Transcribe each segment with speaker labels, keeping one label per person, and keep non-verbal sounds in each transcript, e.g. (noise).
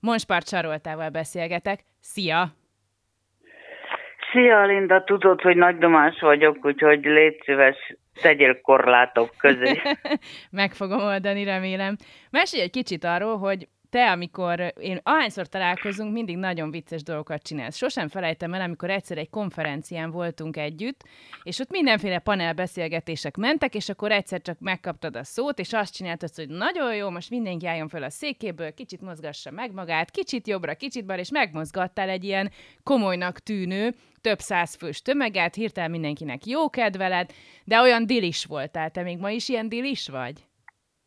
Speaker 1: Monspart Saroltával beszélgetek. Szia!
Speaker 2: Szia, Linda, tudod, hogy nagy domás vagyok, úgyhogy légy szíves, tegyél korlátok közé. (laughs)
Speaker 1: Meg fogom oldani, remélem. Mesélj egy kicsit arról, hogy te, amikor én ahányszor találkozunk, mindig nagyon vicces dolgokat csinálsz. Sosem felejtem el, amikor egyszer egy konferencián voltunk együtt, és ott mindenféle panelbeszélgetések mentek, és akkor egyszer csak megkaptad a szót, és azt csináltad, hogy nagyon jó, most mindenki álljon fel a székéből, kicsit mozgassa meg magát, kicsit jobbra, kicsit bal, és megmozgattál egy ilyen komolynak tűnő, több száz fős tömeget, hirtelen mindenkinek jó kedveled, de olyan dilis voltál. Te még ma is ilyen dilis vagy?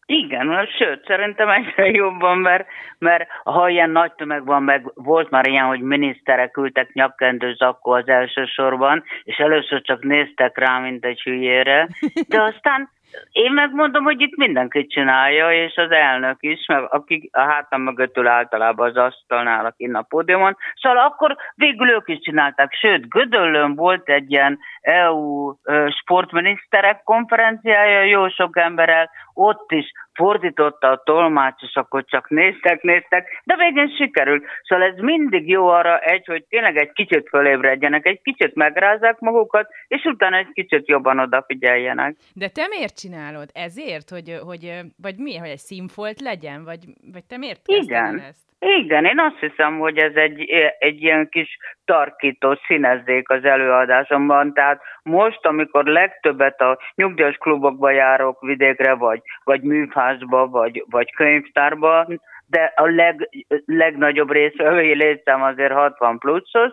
Speaker 2: Igen, sőt, szerintem egyre jobban, mert, mert ha ilyen nagy tömeg van, meg volt már ilyen, hogy miniszterek ültek nyakkendő zakkó az elsősorban, és először csak néztek rá, mint egy hülyére, de aztán én megmondom, hogy itt mindenki csinálja, és az elnök is, meg aki a hátam mögött ül általában az asztalnál, aki a pódiumon. Szóval akkor végül ők is csinálták. Sőt, Gödöllön volt egy ilyen EU sportminiszterek konferenciája, jó sok emberrel, ott is fordította a tolmács, és akkor csak néztek, néztek, de végén sikerült. Szóval ez mindig jó arra egy, hogy tényleg egy kicsit fölébredjenek, egy kicsit megrázzák magukat, és utána egy kicsit jobban odafigyeljenek.
Speaker 1: De te miért csinálod? Ezért, hogy, hogy vagy mi, hogy egy színfolt legyen? Vagy, vagy te miért
Speaker 2: Igen. ezt? Igen, én azt hiszem, hogy ez egy, egy ilyen kis tarkító színezzék az előadásomban. Tehát most, amikor legtöbbet a nyugdíjas klubokba járok vidékre, vagy, vagy műfázba, vagy, vagy könyvtárba, de a leg, legnagyobb része, létszám azért 60 pluszos,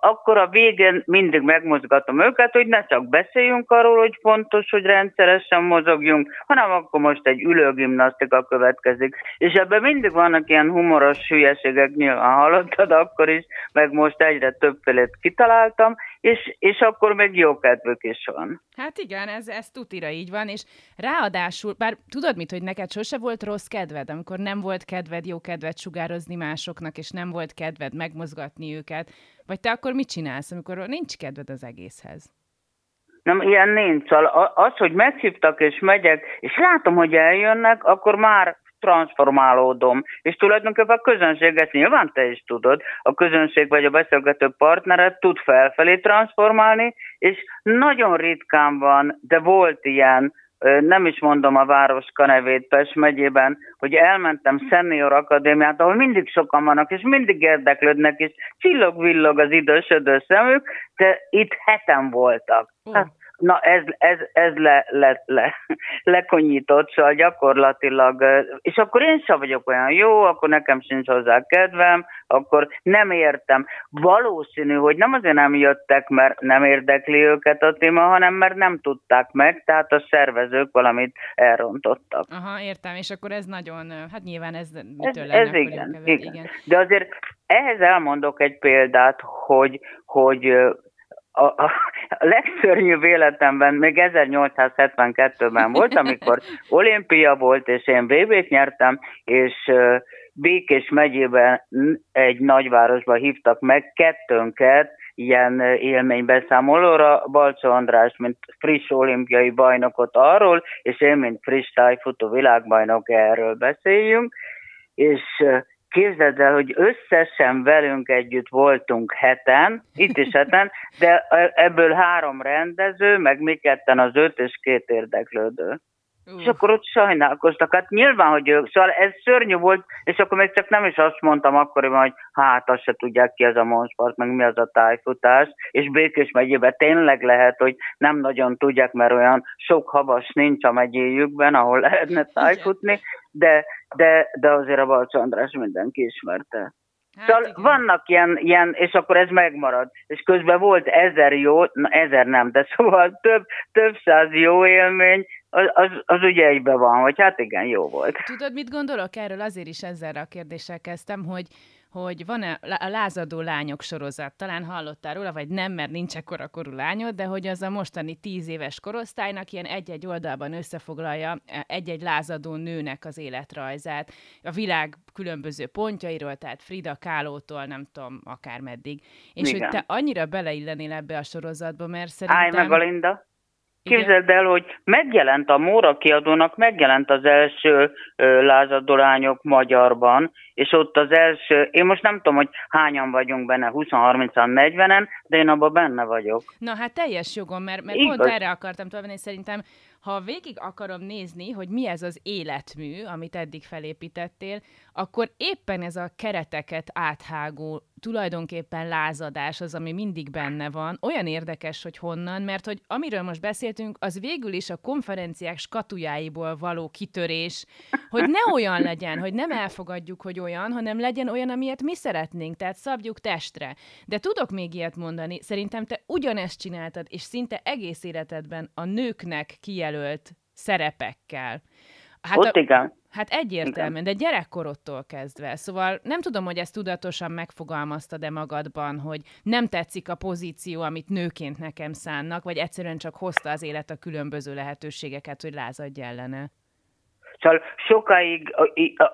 Speaker 2: akkor a végén mindig megmozgatom őket, hogy ne csak beszéljünk arról, hogy fontos, hogy rendszeresen mozogjunk, hanem akkor most egy ülőgimnasztika következik. És ebben mindig vannak ilyen humoros hülyeségek, nyilván hallottad akkor is, meg most egyre többfélét kitaláltam, és, és akkor meg jó kedvük is van.
Speaker 1: Hát igen, ez, ez tutira így van, és ráadásul, bár tudod mit, hogy neked sose volt rossz kedved, amikor nem volt kedved jó kedvet sugározni másoknak, és nem volt kedved megmozgatni őket, vagy te akkor mit csinálsz, amikor nincs kedved az egészhez?
Speaker 2: Nem, ilyen nincs. Az, hogy meghívtak és megyek, és látom, hogy eljönnek, akkor már transformálódom. És tulajdonképpen a közönséget nyilván te is tudod, a közönség vagy a beszélgető partneret tud felfelé transformálni, és nagyon ritkán van, de volt ilyen, nem is mondom a városka nevét Pest megyében, hogy elmentem Senior Akadémiát, ahol mindig sokan vannak, és mindig érdeklődnek, és csillog-villog az idősödő szemük, de itt heten voltak. Hát, Na ez, ez, ez le, le, le, lekonyított, szóval gyakorlatilag, és akkor én sem vagyok olyan jó, akkor nekem sincs hozzá kedvem, akkor nem értem. Valószínű, hogy nem azért nem jöttek, mert nem érdekli őket a téma, hanem mert nem tudták meg, tehát a szervezők valamit elrontottak.
Speaker 1: Aha, értem, és akkor ez nagyon, hát nyilván ez
Speaker 2: mitől ez, ez igen, igen. igen. De azért ehhez elmondok egy példát, hogy, hogy a, a, legszörnyűbb életemben még 1872-ben volt, amikor olimpia volt, és én VB-t nyertem, és Békés megyében egy nagyvárosba hívtak meg kettőnket, ilyen élménybeszámolóra, Balcsó András, mint friss olimpiai bajnokot arról, és én, mint friss tájfutó világbajnok erről beszéljünk, és Képzeld el, hogy összesen velünk együtt voltunk heten, itt is heten, de ebből három rendező, meg mi ketten az öt és két érdeklődő. Uh. És akkor ott sajnálkoztak. Hát nyilván, hogy ők, szóval ez szörnyű volt, és akkor még csak nem is azt mondtam akkoriban, hogy hát azt se tudják ki ez a monspart, meg mi az a tájfutás, és Békés megyében tényleg lehet, hogy nem nagyon tudják, mert olyan sok havas nincs a megyéjükben, ahol lehetne tájfutni, de, de, de azért a Balcs András mindenki ismerte. Hát szóval igen. vannak ilyen, ilyen, és akkor ez megmarad. És közben volt ezer jó, na ezer nem, de (laughs) szóval több, több száz jó élmény, az, az, az ugye egybe van, hogy hát igen, jó volt.
Speaker 1: Tudod, mit gondolok erről? Azért is ezzel a kérdéssel kezdtem, hogy hogy van-e a lázadó lányok sorozat, talán hallottál róla, vagy nem, mert nincs ekkora korú lányod, de hogy az a mostani tíz éves korosztálynak ilyen egy-egy oldalban összefoglalja e, egy-egy lázadó nőnek az életrajzát, a világ különböző pontjairól, tehát Frida Kálótól, nem tudom, akár meddig. És Igen. hogy te annyira beleillenél ebbe a sorozatba, mert szerintem...
Speaker 2: Állj meg a Linda! Képzeld el, hogy megjelent a Móra kiadónak, megjelent az első ö, lázadolányok magyarban, és ott az első, én most nem tudom, hogy hányan vagyunk benne, 20-30-an, 40-en, de én abban benne vagyok.
Speaker 1: Na hát teljes jogom, mert, mert pont erre akartam tovább, szerintem ha végig akarom nézni, hogy mi ez az életmű, amit eddig felépítettél, akkor éppen ez a kereteket áthágó, tulajdonképpen lázadás az, ami mindig benne van, olyan érdekes, hogy honnan, mert hogy amiről most beszéltünk, az végül is a konferenciák skatujáiból való kitörés, hogy ne olyan legyen, hogy nem elfogadjuk, hogy olyan, hanem legyen olyan, amilyet mi szeretnénk, tehát szabjuk testre. De tudok még ilyet mondani, szerintem te ugyanezt csináltad, és szinte egész életedben a nőknek kijelölt szerepekkel.
Speaker 2: Hát Ott a, igen.
Speaker 1: Hát egyértelműen, de gyerekkorodtól kezdve. Szóval nem tudom, hogy ezt tudatosan megfogalmaztad-e magadban, hogy nem tetszik a pozíció, amit nőként nekem szánnak, vagy egyszerűen csak hozta az élet a különböző lehetőségeket, hogy lázadj ellene.
Speaker 2: Szóval sokáig,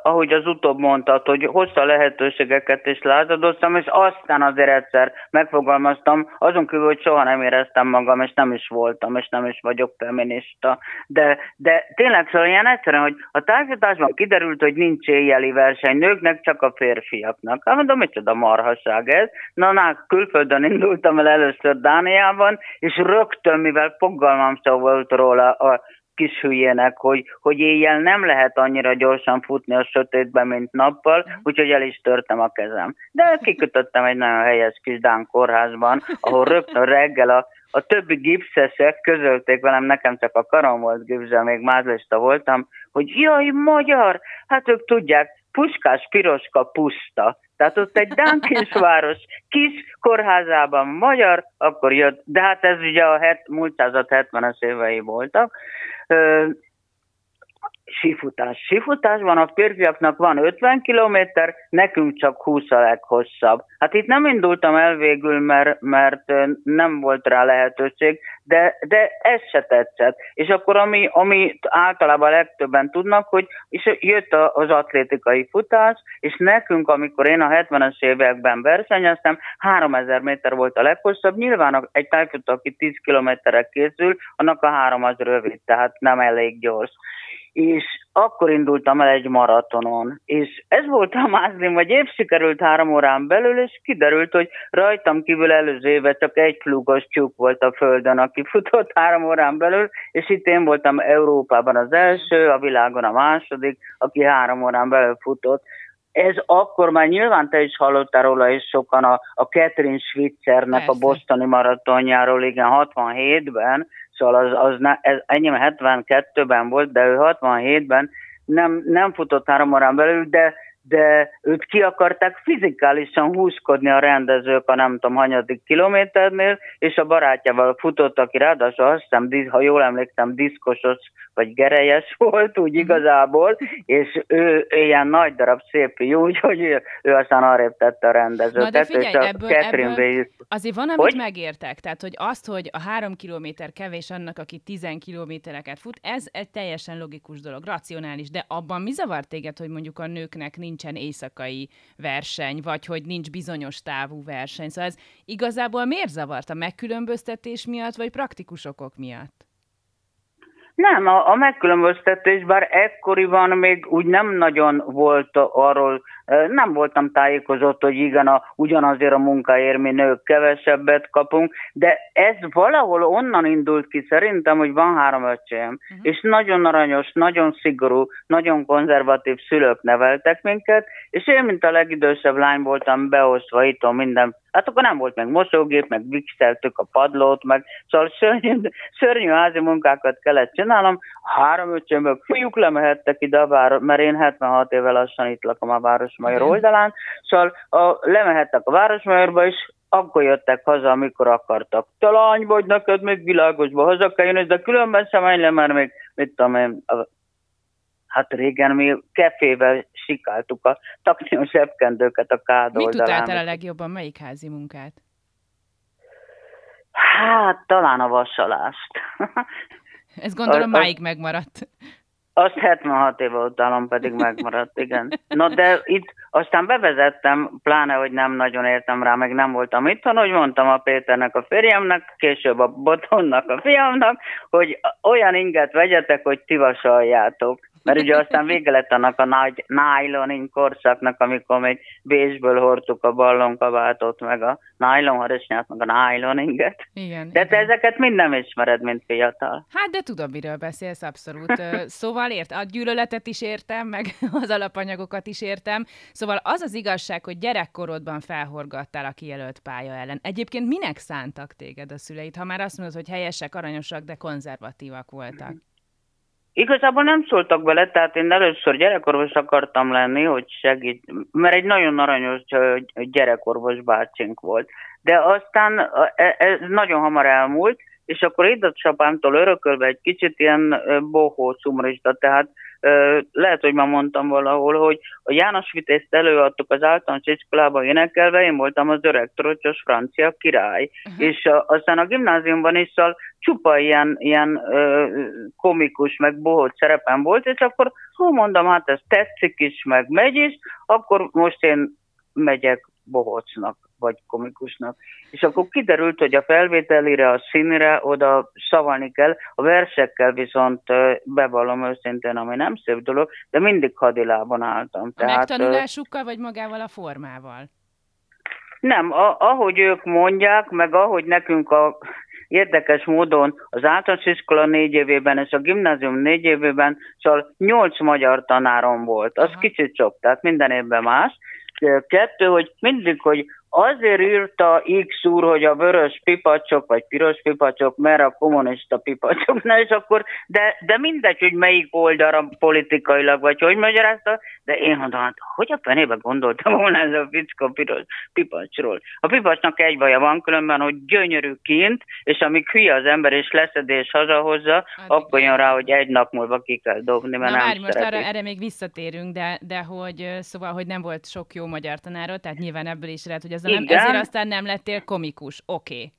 Speaker 2: ahogy az utóbb mondtad, hogy hozta lehetőségeket és lázadoztam, és aztán azért egyszer megfogalmaztam, azon kívül, hogy soha nem éreztem magam, és nem is voltam, és nem is vagyok feminista. De, de tényleg szóval ilyen egyszerűen, hogy a társadalmasban kiderült, hogy nincs éjjeli verseny nőknek, csak a férfiaknak. Hát mondom, micsoda marhaság ez. Na, na, külföldön indultam el először Dániában, és rögtön, mivel fogalmam szó volt róla a kis hülyének, hogy, hogy éjjel nem lehet annyira gyorsan futni a sötétben, mint nappal, úgyhogy el is törtem a kezem. De kikötöttem egy nagyon helyes kis Dán kórházban, ahol rögtön reggel a, a többi gipszesek közölték velem, nekem csak a karom volt gipszel, még mázlista voltam, hogy jaj, magyar, hát ők tudják, Puskás Piroska puszta. Tehát ott egy Dán kisváros kis kórházában magyar, akkor jött, de hát ez ugye a het, múlt század 70-es évei voltak, Um. Sífutás. Sífutásban a férfiaknak van 50 km, nekünk csak 20 a leghosszabb. Hát itt nem indultam el végül, mert, mert nem volt rá lehetőség, de, de ez se tetszett. És akkor ami, ami általában legtöbben tudnak, hogy és jött az atlétikai futás, és nekünk, amikor én a 70-es években versenyeztem, 3000 méter volt a leghosszabb, nyilván egy tájfutó, aki 10 kilométerre készül, annak a három az rövid, tehát nem elég gyors és akkor indultam el egy maratonon, és ez volt a mázlim, hogy épp sikerült három órán belül, és kiderült, hogy rajtam kívül előző éve csak egy plugos tyúk volt a földön, aki (laughs) futott három órán belül, és itt én voltam Európában az első, a világon a második, aki három órán belül futott. Ez akkor már nyilván te is hallottál róla, és sokan a, a Catherine Schwitzernek Persze. a bostoni maratonjáról, igen, 67-ben, Szóval az, az ne, ez enyém 72-ben volt, de ő 67-ben nem, nem futott három órán belül, de de őt ki akarták fizikálisan húzkodni a rendezők a nem tudom hanyadik kilométernél, és a barátjával futott, aki ráadásul azt hiszem, ha jól emlékszem, diszkosos vagy gerejes (laughs) volt, úgy igazából, és ő ilyen nagy darab szép fiú, úgyhogy ő, ő aztán arrébb tette a rendezőket. Na
Speaker 1: de figyelj, és a ebből, ebből azért van, amit hogy? megértek, tehát hogy azt, hogy a három kilométer kevés annak, aki tizen kilométereket fut, ez egy teljesen logikus dolog, racionális, de abban mi zavart téged, hogy mondjuk a nőknek nincs nincsen éjszakai verseny, vagy hogy nincs bizonyos távú verseny. Szóval ez igazából miért zavart? A megkülönböztetés miatt, vagy praktikus okok miatt?
Speaker 2: Nem, a, a megkülönböztetés, bár ekkoriban még úgy nem nagyon volt arról, nem voltam tájékozott, hogy igen, a, ugyanazért a munkáért mi nők kevesebbet kapunk, de ez valahol onnan indult ki szerintem, hogy van három öcsém, uh-huh. és nagyon aranyos, nagyon szigorú, nagyon konzervatív szülők neveltek minket, és én, mint a legidősebb lány voltam beosztva itt minden Hát akkor nem volt meg mosógép, meg vixeltük a padlót, meg szóval szörnyű, szörnyű házi munkákat kellett csinálnom. Három öcsömből fiúk lemehettek ide a város, mert én 76 éve lassan itt lakom a Városmajor oldalán, szóval a, lemehettek a Városmajorba, és akkor jöttek haza, amikor akartak. Te lány vagy, neked még világosba haza kell jönni, de különben sem le, mert még, mit tudom én, a Hát régen mi kefével sikáltuk a takniós zsebkendőket a kád
Speaker 1: Mit tudtál a legjobban? Melyik házi munkát?
Speaker 2: Hát, talán a vasalást.
Speaker 1: Ez gondolom a, máig megmaradt.
Speaker 2: Azt 76 éve utálom, pedig megmaradt, igen. No, de itt aztán bevezettem, pláne, hogy nem nagyon értem rá, meg nem voltam itt, hogy mondtam a Péternek, a férjemnek, később a Botonnak, a fiamnak, hogy olyan inget vegyetek, hogy ti vasaljátok. Mert ugye aztán vége lett annak a nagy nylon korszaknak, amikor még Bécsből hordtuk a ballonkabátot, meg a nylon harisnyát, meg a nylon inget.
Speaker 1: Igen.
Speaker 2: De
Speaker 1: igen.
Speaker 2: te ezeket mind nem ismered, mint fiatal.
Speaker 1: Hát, de tudom, miről beszélsz, abszolút. (laughs) szóval ért, a gyűlöletet is értem, meg (laughs) az alapanyagokat is értem. Szóval az az igazság, hogy gyerekkorodban felhorgattál a kijelölt pálya ellen. Egyébként minek szántak téged a szüleid, ha már azt mondod, hogy helyesek, aranyosak, de konzervatívak voltak?
Speaker 2: Igazából nem szóltak bele, tehát én először gyerekorvos akartam lenni, hogy segít, mert egy nagyon aranyos gyerekorvos bácsink volt. De aztán e, ez nagyon hamar elmúlt, és akkor édesapámtól örökölve egy kicsit ilyen bohó szumrista, tehát lehet, hogy már mondtam valahol, hogy a János Vitézt előadtuk az általános iskolába énekelve, én voltam az öreg trocsos francia király. Uh-huh. És a, aztán a gimnáziumban is szal, csupa ilyen, ilyen ö, komikus, meg bohóc szerepem volt, és akkor hú, mondom, hát ez tetszik is, meg megy is, akkor most én megyek bohócnak vagy komikusnak. És akkor kiderült, hogy a felvételire, a színre oda szavalni kell, a versekkel viszont bevallom őszintén, ami nem szép dolog, de mindig hadilában álltam.
Speaker 1: A Tehát, megtanulásukkal, vagy magával a formával?
Speaker 2: Nem, a, ahogy ők mondják, meg ahogy nekünk a érdekes módon az általános iskola négy évében és a gimnázium négy évében, szóval nyolc magyar tanárom volt. Az Aha. kicsit sok, tehát minden évben más. Kettő, hogy mindig, hogy Azért írta X úr, hogy a vörös pipacsok, vagy piros pipacsok, mert a kommunista pipacsok, na és akkor, de, de mindegy, hogy melyik oldalra politikailag, vagy hogy magyarázta, de én mondom, hát hogy a fenébe gondoltam volna ez a fickó piros pipacsról. A pipacsnak egy baja van különben, hogy gyönyörű kint, és amíg hülye az ember és leszedés hazahozza, hát, akkor jön rá, hogy egy nap múlva ki kell dobni, mert Na, nem várj,
Speaker 1: most arra, erre még visszatérünk, de, de hogy szóval, hogy nem volt sok jó magyar tanárod, tehát nyilván ebből is lehet, hogy az nem, ezért aztán nem lettél komikus. Oké. Okay.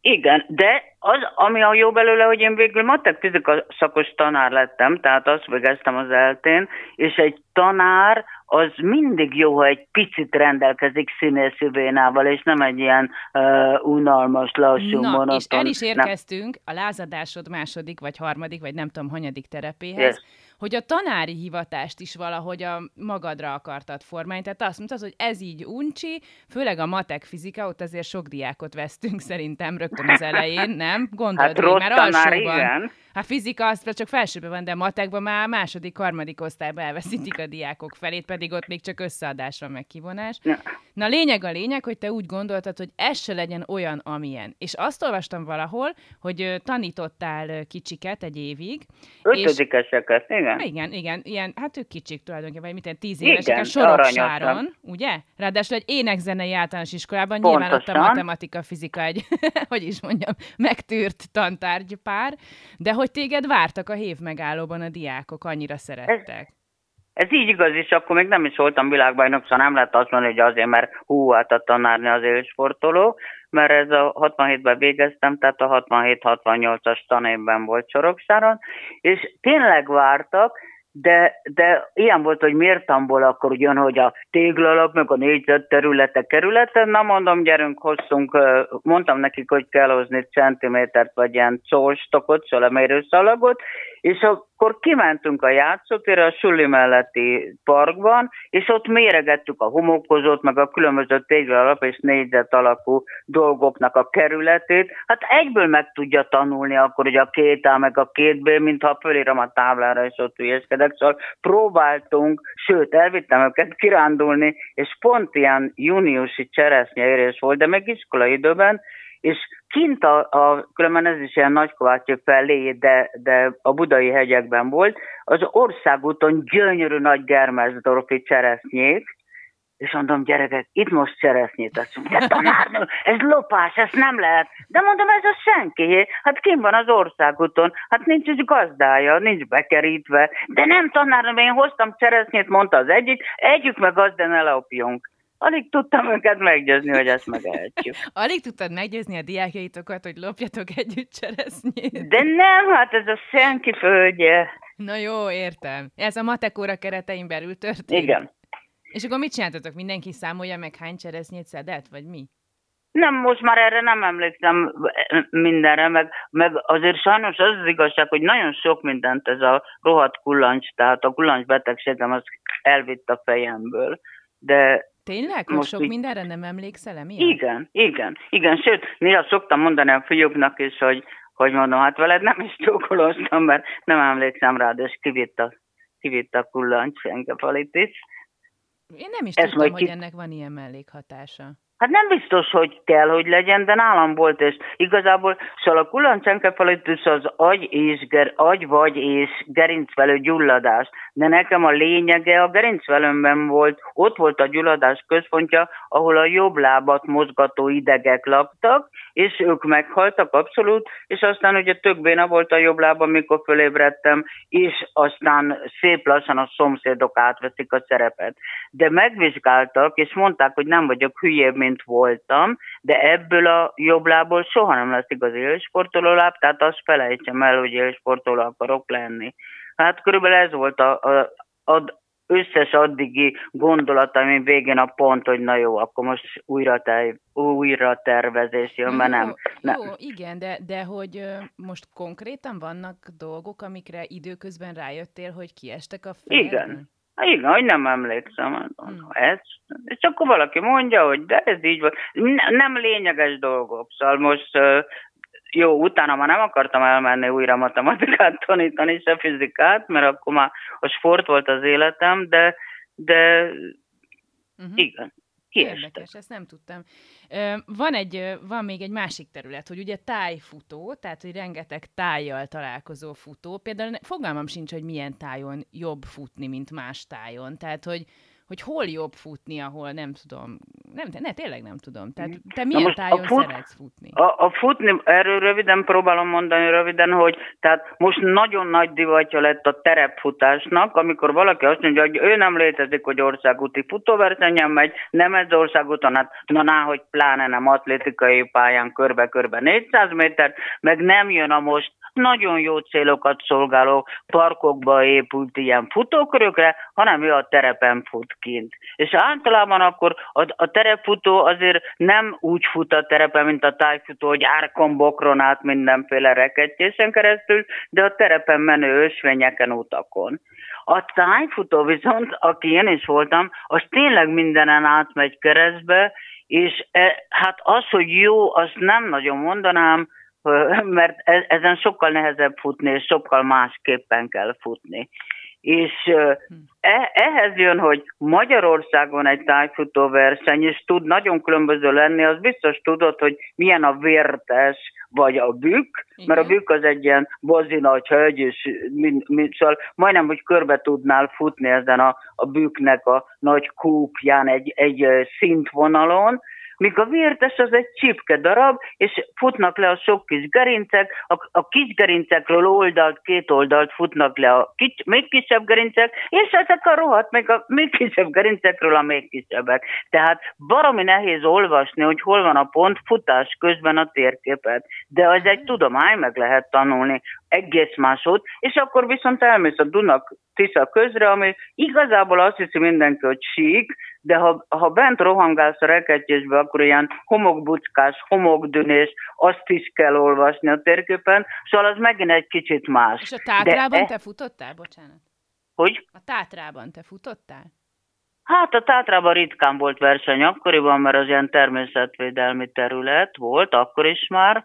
Speaker 2: Igen, de az, ami a jó belőle, hogy én végül matek fizika szakos tanár lettem, tehát azt végeztem az eltén, és egy tanár az mindig jó, ha egy picit rendelkezik színészi vénával, és nem egy ilyen uh, unalmas, lassú, Na, monoton.
Speaker 1: és el is érkeztünk nem. a lázadásod második, vagy harmadik, vagy nem tudom, hanyadik terepéhez. Yes hogy a tanári hivatást is valahogy a magadra akartad formálni. Tehát azt mondtad, hogy ez így uncsi, főleg a matek fizika, ott azért sok diákot vesztünk szerintem rögtön az elején, nem? Gondold hát
Speaker 2: rossz mert tanár, alsóban. Igen.
Speaker 1: Hát fizika az csak felsőben van, de matekban már második, harmadik osztályban elveszítik a diákok felét, pedig ott még csak összeadás van, meg kivonás. Na lényeg a lényeg, hogy te úgy gondoltad, hogy ez se legyen olyan, amilyen. És azt olvastam valahol, hogy tanítottál kicsiket egy évig.
Speaker 2: Ötödikeseket, igen.
Speaker 1: Igen, igen, ilyen, hát ők kicsik tulajdonképpen, mint egy tíz évesek a Soroksáron, ugye? Ráadásul egy énekzenei általános iskolában Pontosan. nyilván ott a matematika, fizika egy, (laughs) hogy is mondjam, megtűrt tantárgypár, de hogy téged vártak a hév megállóban a diákok, annyira szerettek.
Speaker 2: Ez, ez így igaz, és akkor még nem is voltam világbajnok, szóval nem lehet azt mondani, hogy azért, mert hú, hát a tanárni az élsportoló, mert ez a 67-ben végeztem, tehát a 67-68-as tanévben volt Soroksáron, és tényleg vártak, de, de ilyen volt, hogy mértamból akkor ugyan, hogy a téglalap, meg a négyzet területe kerületen, na mondom, gyerünk, hozzunk, mondtam nekik, hogy kell hozni centimétert, vagy ilyen szóstokot, szalamérőszalagot, és akkor kimentünk a játszótérre a Suli melletti parkban, és ott méregettük a homokozót, meg a különböző téglalap és négyzet alakú dolgoknak a kerületét. Hát egyből meg tudja tanulni akkor, hogy a két A meg a két B, mintha fölírom a táblára, és ott ügyeskedek. Szóval próbáltunk, sőt, elvittem őket kirándulni, és pont ilyen júniusi cseresznyeérés volt, de meg iskolai időben, és kint a, a különben ez is ilyen Nagykovácsi felé, de, de a budai hegyekben volt, az országúton gyönyörű nagy Germesdorfi cseresznyék, és mondom, gyerekek, itt most cseresznyét teszünk. De tanárnő, ez lopás, ez nem lehet. De mondom, ez a senki. Hát kim van az országúton, hát nincs is gazdája, nincs bekerítve. De nem tanárnő, én hoztam cseresznyét, mondta az egyik, együk meg az, de. Alig tudtam őket meggyőzni, hogy ezt megehetjük. (laughs)
Speaker 1: Alig tudtad meggyőzni a diákjaitokat, hogy lopjatok együtt cseresznyét?
Speaker 2: De nem, hát ez a senki földje.
Speaker 1: Na jó, értem. Ez a matekóra keretein belül történt?
Speaker 2: Igen.
Speaker 1: És akkor mit csináltatok? Mindenki számolja meg hány cseresznyét szedett, vagy mi?
Speaker 2: Nem, most már erre nem emlékszem mindenre, meg, meg azért sajnos az az igazság, hogy nagyon sok mindent ez a rohadt kullancs, tehát a kullancs betegségem az elvitt a fejemből. De
Speaker 1: Tényleg? Most sok így... mindenre nem emlékszel emiatt?
Speaker 2: Igen, igen, igen. Sőt, néha szoktam mondani a fiúknak is, hogy, hogy mondom, hát veled nem is csókoloztam, mert nem emlékszem rád, és kivitt a, kivitt a kullancs enkefalitis.
Speaker 1: Én nem is Ezt tudtam, hogy ki... ennek van ilyen mellékhatása.
Speaker 2: Hát nem biztos, hogy kell, hogy legyen, de nálam volt, és igazából szóval a kulancenkefalitis az agy, és ger, agy vagy és gerincvelő gyulladás, de nekem a lényege a gerincvelőmben volt, ott volt a gyulladás központja, ahol a jobb lábat mozgató idegek laktak, és ők meghaltak abszolút, és aztán ugye tök béna volt a jobb lába, mikor fölébredtem, és aztán szép lassan a szomszédok átveszik a szerepet. De megvizsgáltak, és mondták, hogy nem vagyok hülyébb, mint voltam, de ebből a jobb lából soha nem lesz igaz élsportoló láb, tehát azt felejtsem el, hogy élsportoló akarok lenni. Hát körülbelül ez volt a, a, a összes addigi gondolataim végén a pont, hogy na jó, akkor most újra, te, újra tervezés jön, mert nem.
Speaker 1: nem. Jó, igen, de, de hogy most konkrétan vannak dolgok, amikre időközben rájöttél, hogy kiestek a fejedben?
Speaker 2: Igen. Igen, hogy nem emlékszem. Hmm. Ez, és akkor valaki mondja, hogy de ez így van. Nem lényeges dolgok. Szóval most jó, utána már nem akartam elmenni újra matematikát tanítani, se fizikát, mert akkor már a sport volt az életem, de, de uh-huh. igen.
Speaker 1: Kiestek. Érdekes, ezt nem tudtam. Van, egy, van még egy másik terület, hogy ugye tájfutó, tehát hogy rengeteg tájjal találkozó futó. Például fogalmam sincs, hogy milyen tájon jobb futni, mint más tájon. Tehát, hogy hogy hol jobb futni, ahol nem tudom. Nem, ne, tényleg nem tudom. Tehát te milyen tájon fut, szeretsz futni?
Speaker 2: A, a futni, erről röviden próbálom mondani röviden, hogy tehát most nagyon nagy divatja lett a terepfutásnak, amikor valaki azt mondja, hogy ő nem létezik, hogy országúti futóversenyen megy, nem ez országúton, hát na, na hogy pláne nem atlétikai pályán körbe-körbe 400 méter, meg nem jön a most nagyon jó célokat szolgáló parkokba épült ilyen futókörökre, hanem ő a terepen fut kint. És általában akkor a, a terepfutó azért nem úgy fut a terepen, mint a tájfutó, hogy árkon, bokron át mindenféle rekettyésen keresztül, de a terepen menő ösvényeken, utakon. A tájfutó viszont, aki én is voltam, az tényleg mindenen átmegy keresztbe, és e, hát az, hogy jó, azt nem nagyon mondanám, (laughs) mert e, ezen sokkal nehezebb futni, és sokkal másképpen kell futni. És e, ehhez jön, hogy Magyarországon egy tájfutó verseny, és tud nagyon különböző lenni, az biztos tudod, hogy milyen a vértes, vagy a bükk, mert a bükk az egy ilyen bozi nagy hölgy, és mind, mind, szóval majdnem, hogy körbe tudnál futni ezen a, a bükknek a nagy kúpján egy, egy szintvonalon, míg a vértes az egy csipke darab, és futnak le a sok kis gerincek, a, a kis gerincekről oldalt, két oldalt futnak le a kis, még kisebb gerincek, és ezek a rohadt, még a még kisebb gerincekről a még kisebbek. Tehát baromi nehéz olvasni, hogy hol van a pont futás közben a térképet, de az egy tudomány, meg lehet tanulni egész másod, és akkor viszont elmész a Dunak Tisza közre, ami igazából azt hiszi mindenki, hogy sík, de ha, ha bent rohangálsz a rekettyésbe, akkor ilyen homokbuckás, homokdönés, azt is kell olvasni a térképen, szóval az megint egy kicsit más.
Speaker 1: És a Tátrában de te futottál? Bocsánat.
Speaker 2: Hogy?
Speaker 1: A Tátrában te futottál?
Speaker 2: Hát a Tátrában ritkán volt verseny akkoriban, mert az ilyen természetvédelmi terület volt, akkor is már.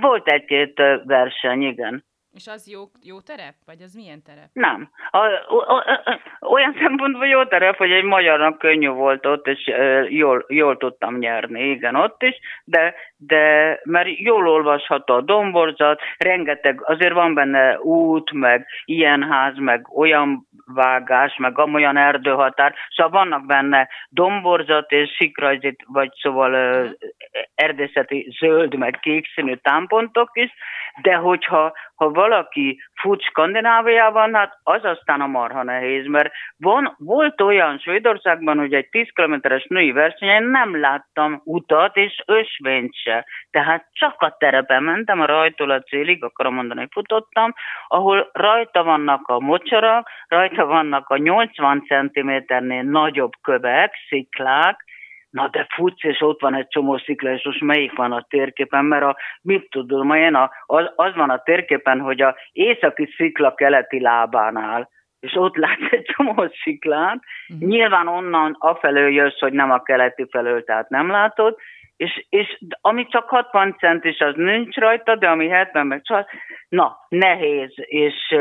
Speaker 2: Volt egy-két verseny, igen.
Speaker 1: És az jó, jó terep? Vagy az milyen terep?
Speaker 2: Nem. A, a, a, olyan szempontból jó terep, hogy egy magyarnak könnyű volt ott, és e, jól, jól tudtam nyerni, igen, ott is, de, de mert jól olvasható a domborzat, rengeteg, azért van benne út, meg ilyen ház, meg olyan vágás, meg olyan erdőhatár, szóval vannak benne domborzat és sikrajzit, vagy szóval uh-huh. erdészeti zöld, meg kék színű támpontok is, De hogyha ha valaki fut Skandináviában, hát az aztán a marha nehéz, mert van, volt olyan Svédországban, hogy egy 10 kilométeres női versenyen nem láttam utat és ösvényt se. Tehát csak a terepen mentem, a rajtól a célig, akarom mondani, futottam, ahol rajta vannak a mocsarak, rajta vannak a 80 cm-nél nagyobb kövek, sziklák, na de futsz, és ott van egy csomó szikla, és most melyik van a térképen, mert a, mit tudom én, a, az, az van a térképen, hogy a északi szikla keleti lábánál, és ott látsz egy csomó sziklát, uh-huh. nyilván onnan afelől jössz, hogy nem a keleti felől, tehát nem látod, és, és ami csak 60 centis, az nincs rajta, de ami 70 meg csak, na, nehéz, és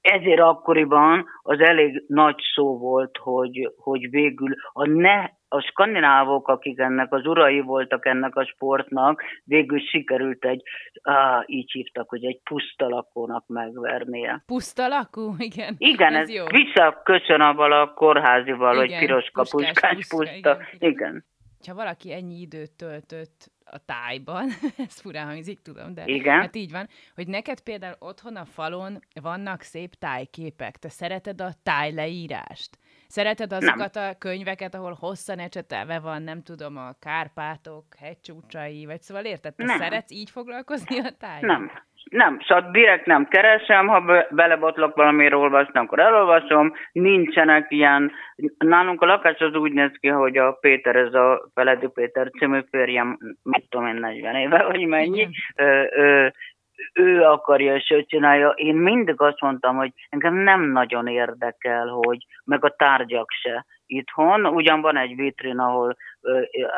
Speaker 2: ezért akkoriban az elég nagy szó volt, hogy, hogy végül a, ne, a skandinávok, akik ennek az urai voltak ennek a sportnak, végül sikerült egy, á, így hívtak, hogy egy pusztalakónak megvernie.
Speaker 1: Pusztalakó? (laughs) Igen.
Speaker 2: Igen, ez, ez visszaköszön abban a kórházival, igen, hogy piroska, puskás, puszka. puszta. Igen. igen.
Speaker 1: Ha valaki ennyi időt töltött a tájban, (laughs) ez furán hangzik, tudom, de
Speaker 2: Igen.
Speaker 1: hát így van, hogy neked például otthon a falon vannak szép tájképek. Te szereted a tájleírást? Szereted azokat nem. a könyveket, ahol hosszan ecsetelve van, nem tudom, a Kárpátok, hegycsúcsai, vagy szóval érted? Te nem. szeretsz így foglalkozni a tájjal?
Speaker 2: Nem. Nem, szóval direkt nem keresem, ha be, belebotlok valamiről olvasni, akkor elolvasom, nincsenek ilyen, nálunk a lakás az úgy néz ki, hogy a Péter, ez a Feledi Péter című férjem, mit tudom én, 40 éve, vagy mennyi, ö, ö, ő akarja, és ő csinálja. Én mindig azt mondtam, hogy engem nem nagyon érdekel, hogy meg a tárgyak se itthon. Ugyan van egy vitrin, ahol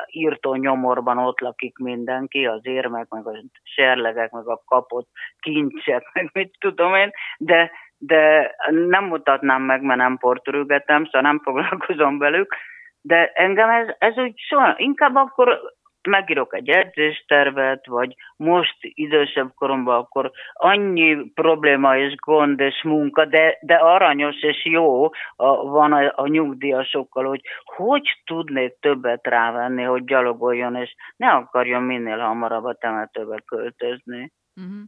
Speaker 2: írtó nyomorban ott lakik mindenki, az érmek, meg a serlegek, meg a kapott kincsek, meg mit tudom én, de, de nem mutatnám meg, mert nem portürügetem, szóval nem foglalkozom velük, de engem ez, ez úgy soha, inkább akkor megírok egy edzéstervet, vagy most idősebb koromban, akkor annyi probléma és gond és munka, de, de aranyos és jó a, van a, a nyugdíjasokkal, hogy hogy tudnék többet rávenni, hogy gyalogoljon, és ne akarjon minél hamarabb a temetőbe költözni. Uh-huh.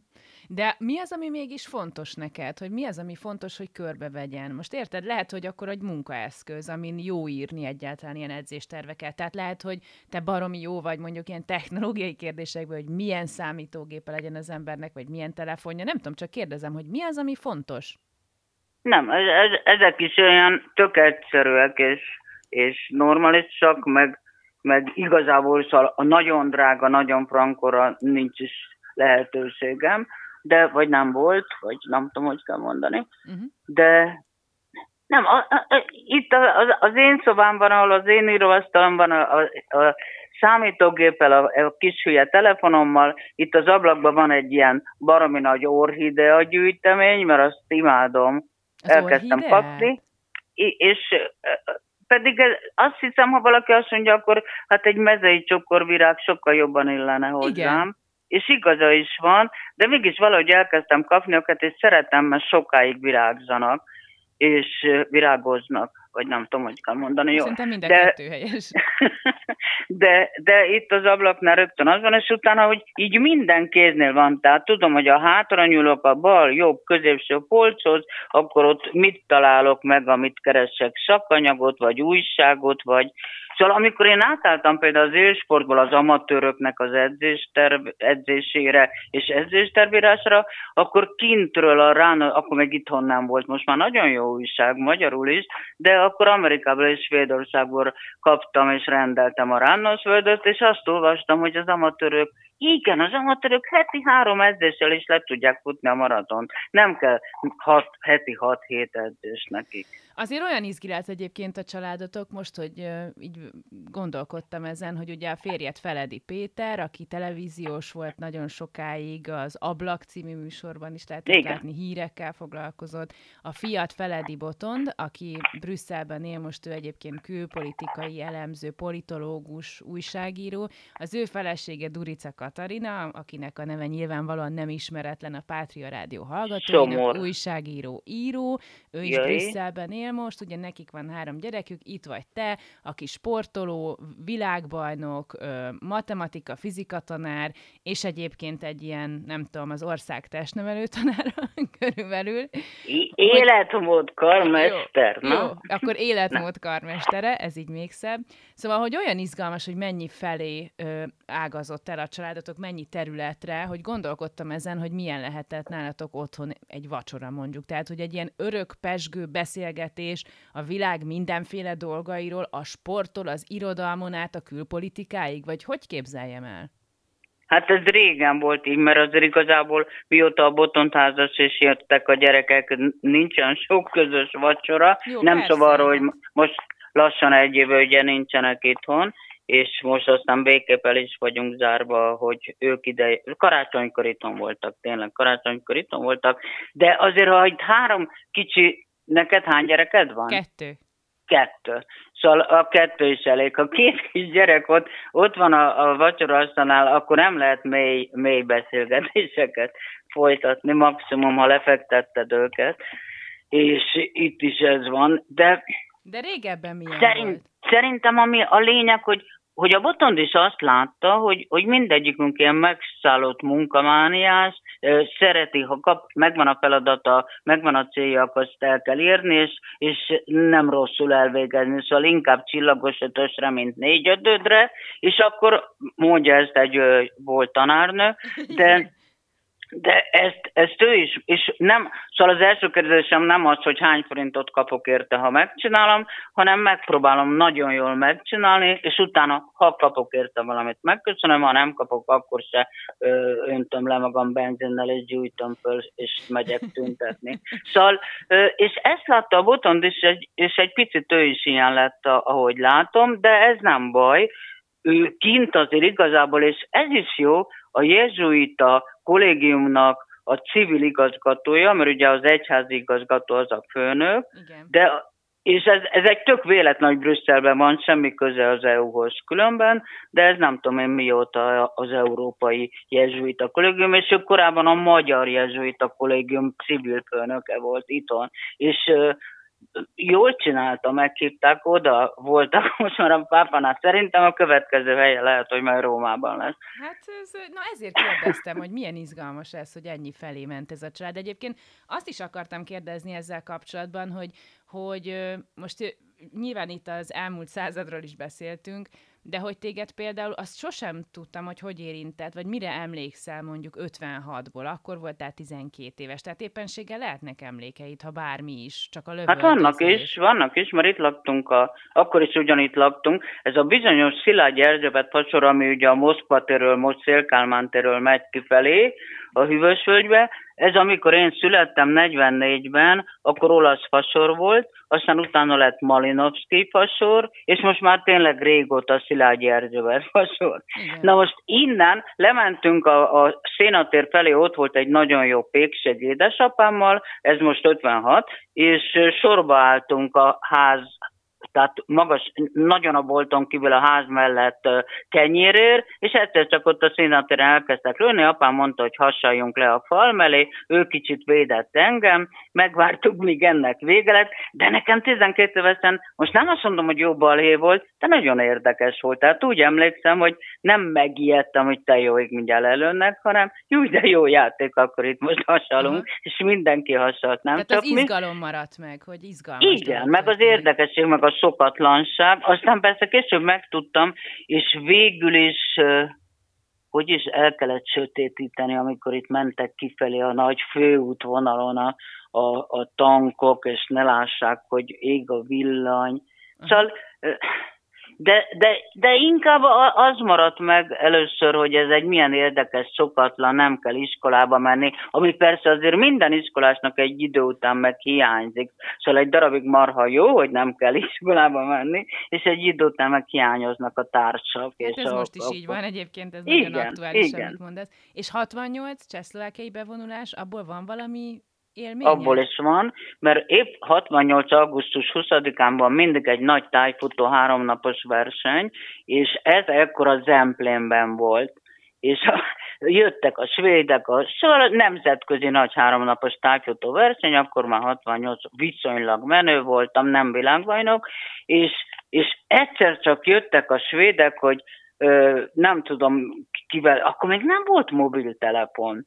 Speaker 1: De mi az, ami mégis fontos neked? Hogy mi az, ami fontos, hogy körbevegyen? Most érted, lehet, hogy akkor egy munkaeszköz, amin jó írni egyáltalán ilyen edzésterveket. Tehát lehet, hogy te baromi jó vagy mondjuk ilyen technológiai kérdésekben, hogy milyen számítógépe legyen az embernek, vagy milyen telefonja. Nem tudom, csak kérdezem, hogy mi az, ami fontos?
Speaker 2: Nem, ez, ez, ezek is olyan tök egyszerűek, és, és normálisak, meg, meg igazából szóval a nagyon drága, nagyon frankora nincs is lehetőségem de vagy nem volt, vagy nem tudom, hogy kell mondani, uh-huh. de nem, a, a, a, itt az, az én szobámban, ahol az én íróasztalom van, a, a, a számítógéppel, a, a kis hülye telefonommal, itt az ablakban van egy ilyen baromi nagy orhidea gyűjtemény, mert azt imádom. Az Elkezdtem orhidea? kapni. És pedig azt hiszem, ha valaki azt mondja, akkor hát egy mezei csokorvirág sokkal jobban illene hozzám. Igen és igaza is van, de mégis valahogy elkezdtem kapni őket, és szeretem, mert sokáig virágzanak, és virágoznak, vagy nem tudom, hogy kell mondani. Jó.
Speaker 1: Szerintem minden de, kettő helyes. (laughs)
Speaker 2: de, de itt az ablaknál rögtön az van, és utána, hogy így minden kéznél van, tehát tudom, hogy a hátra nyúlok a bal, jobb, középső polchoz, akkor ott mit találok meg, amit keresek, szakanyagot, vagy újságot, vagy Szóval amikor én átálltam például az élsportból az amatőröknek az edzésterv, edzésére és edzéstervírásra, akkor kintről a rán, akkor meg itthon nem volt, most már nagyon jó újság, magyarul is, de akkor Amerikából és Svédországból kaptam és rendeltem a Ránosvöldöt, és azt olvastam, hogy az amatőrök igen, az amatőrök heti három edzéssel is le tudják futni a maratont. Nem kell hat, heti hat-hét edzés nekik.
Speaker 1: Azért olyan izgilát egyébként a családotok most, hogy uh, így gondolkodtam ezen, hogy ugye a férjed Feledi Péter, aki televíziós volt nagyon sokáig, az Ablak című műsorban is lehet látni, hírekkel foglalkozott. A fiat Feledi Botond, aki Brüsszelben él, most ő egyébként külpolitikai elemző, politológus, újságíró. Az ő felesége Durica Katarina, akinek a neve nyilvánvalóan nem ismeretlen a Pátria Rádió hallgatóinak, újságíró, író, ő is Jaj. Brüsszelben él most, ugye nekik van három gyerekük, itt vagy te, aki sportoló, világbajnok, matematika, fizika tanár, és egyébként egy ilyen, nem tudom, az ország testnevelő tanára (laughs) körülbelül.
Speaker 2: Életmód karmester,
Speaker 1: jó, Jó, akkor életmód karmestere, ez így még szebb. Szóval, hogy olyan izgalmas, hogy mennyi felé ö, ágazott el a családotok, mennyi területre, hogy gondolkodtam ezen, hogy milyen lehetett nálatok otthon egy vacsora mondjuk. Tehát, hogy egy ilyen örök, pesgő beszélgetés a világ mindenféle dolgairól, a sporttól, az irodalmon át a külpolitikáig, vagy hogy képzeljem el?
Speaker 2: Hát ez régen volt így, mert azért igazából mióta a botontházas és jöttek a gyerekek, nincsen sok közös vacsora. Jó, nem szó arról, hogy most lassan egy éve ugye nincsenek itthon, és most aztán béképel is vagyunk zárva, hogy ők ide, karácsonykor itthon voltak, tényleg karácsonykor itthon voltak, de azért, ha itt három kicsi, neked hány gyereked van?
Speaker 1: Kettő.
Speaker 2: Kettő. Szóval a kettő is elég. Ha két kis gyerek ott, ott van a, a vacsora asztalnál, akkor nem lehet mély, mély beszélgetéseket folytatni, maximum, ha lefektetted őket. És itt is ez van, de...
Speaker 1: De régebben milyen
Speaker 2: szerint,
Speaker 1: volt?
Speaker 2: Szerintem ami a lényeg, hogy hogy a Botond is azt látta, hogy, hogy mindegyikünk ilyen megszállott munkamániás, szereti, ha kap, megvan a feladata, megvan a célja, akkor azt el kell érni, és, és nem rosszul elvégezni, szóval inkább csillagos ötösre, mint négy ötödre, és akkor mondja ezt egy volt tanárnő, de (laughs) de ezt, ezt ő is, és nem, szóval az első kérdésem nem az, hogy hány forintot kapok érte, ha megcsinálom, hanem megpróbálom nagyon jól megcsinálni, és utána, ha kapok érte valamit, megköszönöm, ha nem kapok, akkor se ö, öntöm le magam benzinnel, és gyújtom föl, és megyek tüntetni. Szóval, ö, és ezt látta a Botond, és egy, és egy picit ő is ilyen lett, ahogy látom, de ez nem baj, ő kint azért igazából, és ez is jó, a jezsuita kollégiumnak a civil igazgatója, mert ugye az egyházi igazgató az a főnök, Igen. de és ez, ez egy tök véletlen, hogy Brüsszelben van, semmi köze az EU-hoz különben, de ez nem tudom én mióta az Európai Jezsuita Kollégium, és ő korábban a Magyar Jezsuita Kollégium civil főnöke volt itthon. És jól csinálta, meghívták oda, voltak (laughs) most már a pápánál. Szerintem a következő helye lehet, hogy majd Rómában lesz.
Speaker 1: Hát ez, na ezért kérdeztem, hogy milyen izgalmas ez, hogy ennyi felé ment ez a család. Egyébként azt is akartam kérdezni ezzel kapcsolatban, hogy, hogy most nyilván itt az elmúlt századról is beszéltünk, de hogy téged például azt sosem tudtam, hogy hogy érintett, vagy mire emlékszel mondjuk 56-ból, akkor voltál 12 éves, tehát éppenséggel lehetnek emlékeid, ha bármi is, csak a lövöldözés.
Speaker 2: Hát vannak is, vannak is, mert itt laktunk, a, akkor is ugyanitt laktunk. Ez a bizonyos Szilágy Erzsébet facsor, ami ugye a Moszkva téről, most Szélkálmán téről megy kifelé, a Hűvösvölgybe. Ez amikor én születtem 44-ben, akkor olasz fasor volt, aztán utána lett Malinovski fasor, és most már tényleg régóta Szilágyi Erzsébet fasor. Igen. Na most innen lementünk a, a szénatér felé, ott volt egy nagyon jó pékség édesapámmal, ez most 56, és sorba álltunk a ház tehát magas, nagyon a bolton kívül a ház mellett kenyérér, és egyszer csak ott a színatéren elkezdtek lőni, apám mondta, hogy hassaljunk le a fal mellé, ő kicsit védett engem, megvártuk, míg ennek vége lett, de nekem 12 évesen, most nem azt mondom, hogy jó balhé volt, de nagyon érdekes volt. Tehát úgy emlékszem, hogy nem megijedtem, hogy te jó, mindjárt előnnek, hanem jó, de jó játék, akkor itt most hasalunk, uh-huh. és mindenki hasalt, nem?
Speaker 1: Tehát csak az izgalom mi? maradt meg, hogy izgalmas.
Speaker 2: Igen, meg az érdekesség, meg a szokatlanság. Aztán persze később megtudtam, és végül is, hogy is el kellett sötétíteni, amikor itt mentek kifelé a nagy főútvonalon a, a, a tankok, és ne lássák, hogy ég a villany. Szóval de, de, de inkább az maradt meg először, hogy ez egy milyen érdekes, szokatlan, nem kell iskolába menni, ami persze azért minden iskolásnak egy idő után meg hiányzik. Szóval egy darabig marha jó, hogy nem kell (laughs) iskolába menni, és egy idő után meg hiányoznak a társak. Hát
Speaker 1: és ez
Speaker 2: a,
Speaker 1: most is a, így van egyébként, ez igen, nagyon aktuális, igen. amit mondasz. És 68 csehszlovákiai bevonulás, abból van valami élménye?
Speaker 2: Abból is van, mert épp 68. augusztus 20-án van mindig egy nagy tájfutó háromnapos verseny, és ez ekkor a Zemplénben volt és a, (laughs) jöttek a svédek, a sor, nemzetközi nagy háromnapos tájfutó verseny, akkor már 68 viszonylag menő voltam, nem világbajnok, és, és egyszer csak jöttek a svédek, hogy ö, nem tudom kivel, akkor még nem volt mobiltelefon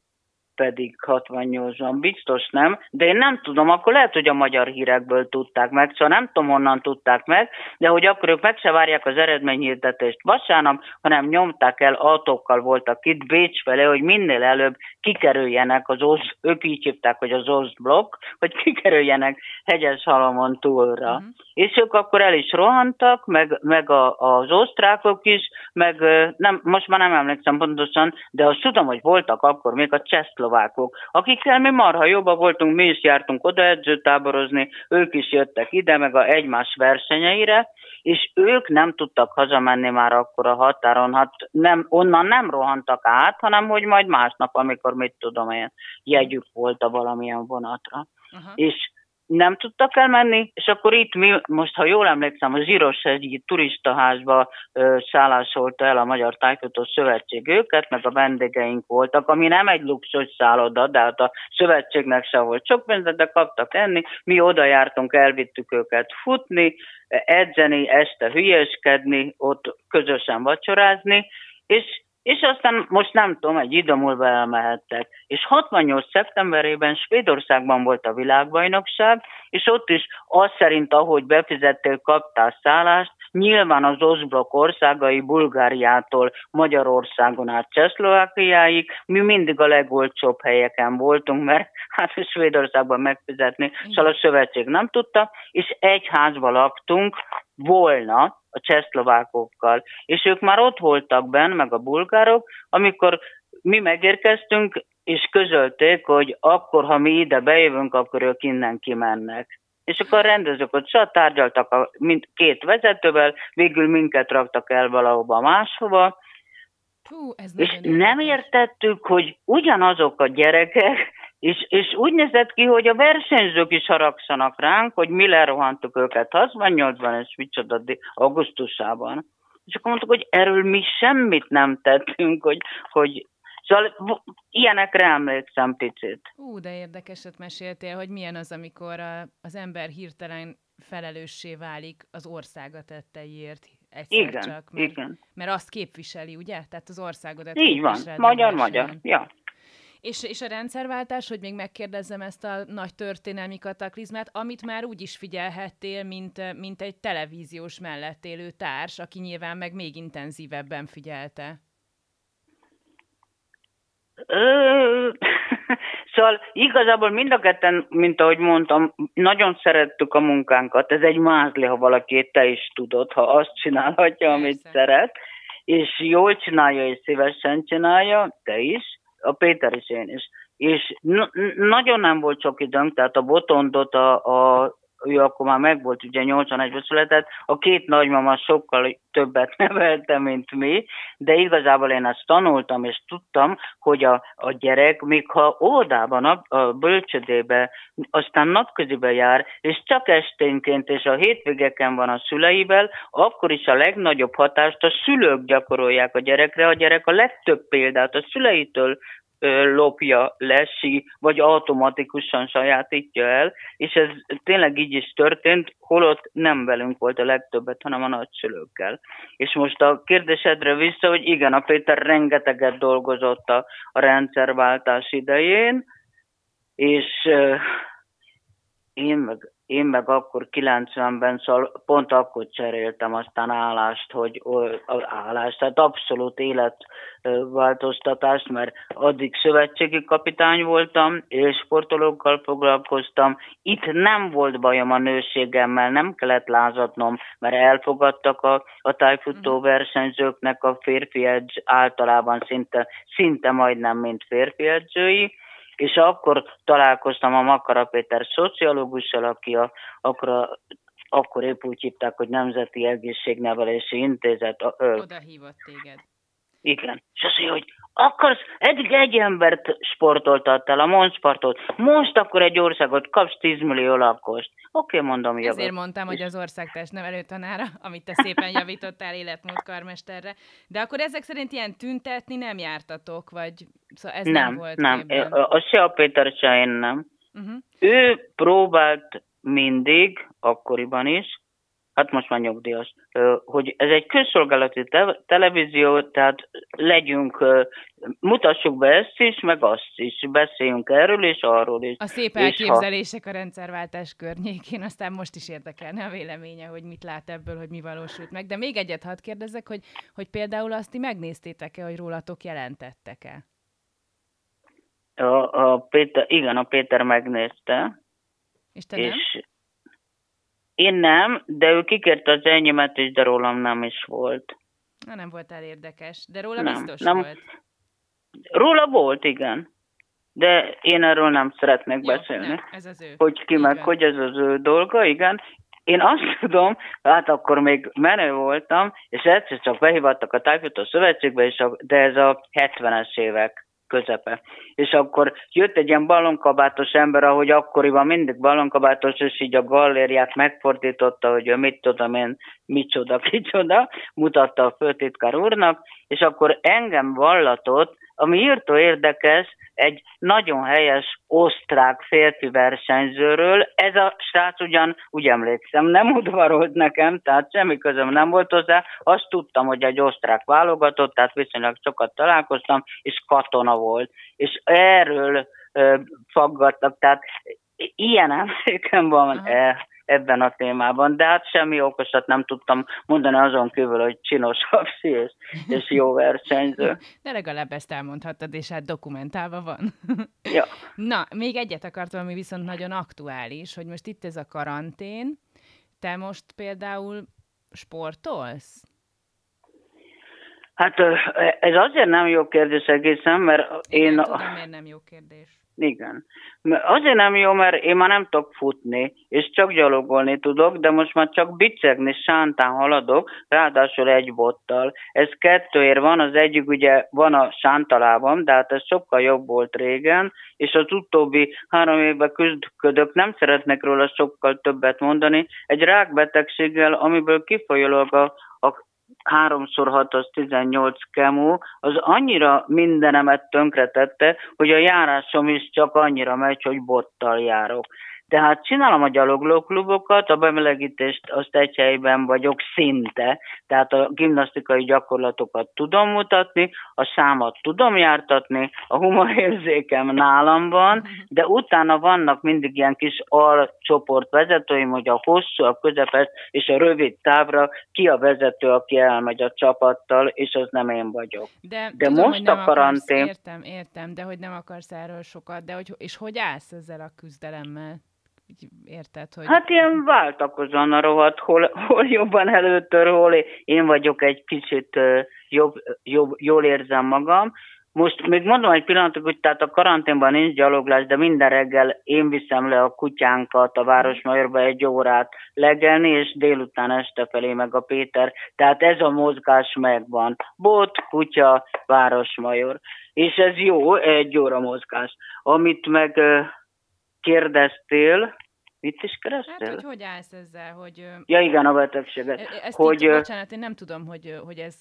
Speaker 2: pedig 68-ban, biztos nem, de én nem tudom, akkor lehet, hogy a magyar hírekből tudták meg, szóval nem tudom, honnan tudták meg, de hogy akkor ők meg se várják az eredményhirdetést vasárnap, hanem nyomták el, autókkal voltak itt Bécs felé, hogy minél előbb kikerüljenek az OZ, ők így hívták, hogy az OZ blokk, hogy kikerüljenek hegyes halomon túlra. Uh-huh. És ők akkor el is rohantak, meg, meg a, az osztrákok is, meg nem, most már nem emlékszem pontosan, de azt tudom, hogy voltak akkor még a csehszló szlovákok, akikkel mi marha jobban voltunk, mi is jártunk oda edzőtáborozni, ők is jöttek ide, meg a egymás versenyeire, és ők nem tudtak hazamenni már akkor a határon, hát nem, onnan nem rohantak át, hanem hogy majd másnap, amikor mit tudom én, jegyük volt a valamilyen vonatra. Uh-huh. És nem tudtak elmenni, és akkor itt mi, most ha jól emlékszem, a Zsíros egy turistaházba ö, szállásolta el a Magyar Tájfutó Szövetség őket, meg a vendégeink voltak, ami nem egy luxus szálloda, de hát a szövetségnek se volt sok pénze, de kaptak enni, mi oda jártunk, elvittük őket futni, edzeni, este hülyeskedni, ott közösen vacsorázni, és és aztán most nem tudom, egy idő múlva elmehettek. És 68. szeptemberében Svédországban volt a világbajnokság, és ott is az szerint, ahogy befizettél, kaptál szállást, nyilván az oszblok országai Bulgáriától Magyarországon át Csehszlovákiáig, mi mindig a legolcsóbb helyeken voltunk, mert hát Svédországban megfizetni, szóval a szövetség nem tudta, és egy házba laktunk, volna, a csehszlovákokkal. És ők már ott voltak benn, meg a bulgárok, amikor mi megérkeztünk, és közölték, hogy akkor, ha mi ide bejövünk, akkor ők innen kimennek. És akkor rendezők ott csak tárgyaltak a mind, két vezetővel, végül minket raktak el valahova máshova,
Speaker 1: Hú, ez
Speaker 2: és nem értettük, hogy ugyanazok a gyerekek és, és úgy nézett ki, hogy a versenyzők is haragszanak ránk, hogy mi lerohantuk őket 68-ban, és micsoda augusztusában. És akkor mondtuk, hogy erről mi semmit nem tettünk, hogy, hogy Szóval ilyenekre emlékszem picit.
Speaker 1: Ú, de érdekeset meséltél, hogy milyen az, amikor a, az ember hirtelen felelőssé válik az országa tetteiért egyszer
Speaker 2: igen,
Speaker 1: csak.
Speaker 2: Mert, igen.
Speaker 1: Mert azt képviseli, ugye? Tehát az országodat
Speaker 2: Így van, magyar-magyar, ja.
Speaker 1: És, és a rendszerváltás, hogy még megkérdezzem ezt a nagy történelmi kataklizmát, amit már úgy is figyelhettél, mint, mint egy televíziós mellett élő társ, aki nyilván meg még intenzívebben figyelte. (laughs)
Speaker 2: Szóval igazából mind a ketten, mint ahogy mondtam, nagyon szerettük a munkánkat. Ez egy mázli, ha valaki te is tudod, ha azt csinálhatja, amit Persze. szeret, és jól csinálja, és szívesen csinálja, te is a Péter is én is. És n- nagyon nem volt sok időnk, tehát a botondot a, a ő akkor már megvolt, ugye 81-ben született, a két nagymama sokkal többet (laughs) nevelte, mint mi, de igazából én ezt tanultam, és tudtam, hogy a, a gyerek, még ha óvodában, a, a bölcsödébe, aztán napközibe jár, és csak esténként és a hétvégeken van a szüleivel, akkor is a legnagyobb hatást a szülők gyakorolják a gyerekre, a gyerek a legtöbb példát a szüleitől lopja, lesi, vagy automatikusan sajátítja el, és ez tényleg így is történt, holott nem velünk volt a legtöbbet, hanem a nagyszülőkkel. És most a kérdésedre vissza, hogy igen, a Péter rengeteget dolgozott a, a rendszerváltás idején, és uh, én meg én meg akkor 90-ben, szóval pont akkor cseréltem aztán állást, hogy állást, tehát abszolút életváltoztatást, mert addig szövetségi kapitány voltam, és sportolókkal foglalkoztam. Itt nem volt bajom a nőségemmel, nem kellett lázadnom, mert elfogadtak a, a tájfutó mhm. versenyzőknek a férfi edz, általában szinte, szinte majdnem, mint férfi edzői, és akkor találkoztam a Makara Péter szociológussal, aki a, akkor, a, akkor épp úgy hívták, hogy Nemzeti Egészségnevelési Intézet.
Speaker 1: Oda hívott téged.
Speaker 2: Igen. És azt mondja, hogy akarsz, eddig egy embert sportoltattál, a Monsportot, most akkor egy országot kapsz 10 millió lakost. Oké, okay, mondom,
Speaker 1: jövök. Ezért mondtam, hogy az országtest nevelő tanára, amit te (laughs) szépen javítottál életmód karmesterre. De akkor ezek szerint ilyen tüntetni nem jártatok, vagy szóval ez nem, nem volt
Speaker 2: Nem. A, se a Péter, se én nem. Uh-huh. Ő próbált mindig, akkoriban is, hát most már nyugdíjas, hogy ez egy közszolgálati te- televízió, tehát legyünk, mutassuk be ezt is, meg azt is, beszéljünk erről és arról is.
Speaker 1: A szép elképzelések ha... a rendszerváltás környékén, aztán most is érdekelne a véleménye, hogy mit lát ebből, hogy mi valósult meg. De még egyet hadd kérdezek, hogy, hogy például azt ti megnéztétek-e, hogy rólatok jelentettek-e?
Speaker 2: A, a Péter, igen, a Péter megnézte.
Speaker 1: És te nem? És
Speaker 2: én nem, de ő kikérte az enyémet is, de rólam nem is volt.
Speaker 1: Na, nem volt el érdekes, de róla nem, biztos nem. volt.
Speaker 2: Róla volt, igen. De én erről nem szeretnék Jó, beszélni. Nem,
Speaker 1: ez az ő.
Speaker 2: Hogy ki meg, hogy ez az ő dolga, igen. Én azt (laughs) tudom, hát akkor még menő voltam, és egyszer csak behívattak a Tájfutó Szövetségbe, és a, de ez a 70-es évek közepe. És akkor jött egy ilyen ballonkabátos ember, ahogy akkoriban mindig ballonkabátos, és így a gallériát megfordította, hogy ő mit tudom én, micsoda, (laughs) kicsoda, mutatta a főtitkár úrnak, és akkor engem vallatott, ami írtó érdekes, egy nagyon helyes osztrák férfi versenyzőről. Ez a srác ugyan, úgy emlékszem, nem udvarolt nekem, tehát semmi közöm nem volt hozzá. Azt tudtam, hogy egy osztrák válogatott, tehát viszonylag sokat találkoztam, és katona volt. És erről ö, faggattak, tehát ilyen emlékem van. Uh-huh ebben a témában, de hát semmi okosat nem tudtam mondani azon kívül, hogy csinos hapsi és, és jó versenyző.
Speaker 1: De legalább ezt elmondhattad, és hát dokumentálva van.
Speaker 2: Ja.
Speaker 1: Na, még egyet akartam, ami viszont nagyon aktuális, hogy most itt ez a karantén, te most például sportolsz?
Speaker 2: Hát ez azért nem jó kérdés egészen, mert
Speaker 1: én... Igen, tudom, miért nem jó kérdés.
Speaker 2: Igen. Azért nem jó, mert én már nem tudok futni, és csak gyalogolni tudok, de most már csak bicegni, sántán haladok, ráadásul egy bottal. Ez kettőért van, az egyik ugye van a sántalában, de hát ez sokkal jobb volt régen, és az utóbbi három évben küzdködök, nem szeretnek róla sokkal többet mondani, egy rákbetegséggel, amiből kifolyólag a, a háromszor hat az 18 kemó, az annyira mindenemet tönkretette, hogy a járásom is csak annyira megy, hogy bottal járok. Tehát csinálom a gyaloglóklubokat, a bemelegítést azt egy helyben vagyok szinte, tehát a gimnasztikai gyakorlatokat tudom mutatni, a számat tudom jártatni, a humorérzékem nálam van, de utána vannak mindig ilyen kis alcsoport vezetőim, hogy a hosszú, a közepes és a rövid távra ki a vezető, aki elmegy a csapattal, és az nem én vagyok.
Speaker 1: De, de tudom, most a karantén... Akarsz, értem, értem, de hogy nem akarsz erről sokat, de hogy, és hogy állsz ezzel a küzdelemmel? Érted, hogy...
Speaker 2: Hát ilyen váltakozóan a rohadt, hol, hol jobban előttör, hol én vagyok egy kicsit jobb, jobb, jól érzem magam. Most még mondom egy pillanatot, hogy tehát a karanténban nincs gyaloglás, de minden reggel én viszem le a kutyánkat a Városmajorba egy órát legelni, és délután este felé meg a Péter. Tehát ez a mozgás megvan. Bot, kutya, Városmajor. És ez jó, egy óra mozgás. Amit meg kérdeztél, mit is kerestél?
Speaker 1: Hát, hogy hogy állsz ezzel, hogy...
Speaker 2: Ja, igen, a betegséget.
Speaker 1: E, ezt hogy, így, bocsánat, én nem tudom, hogy, hogy ez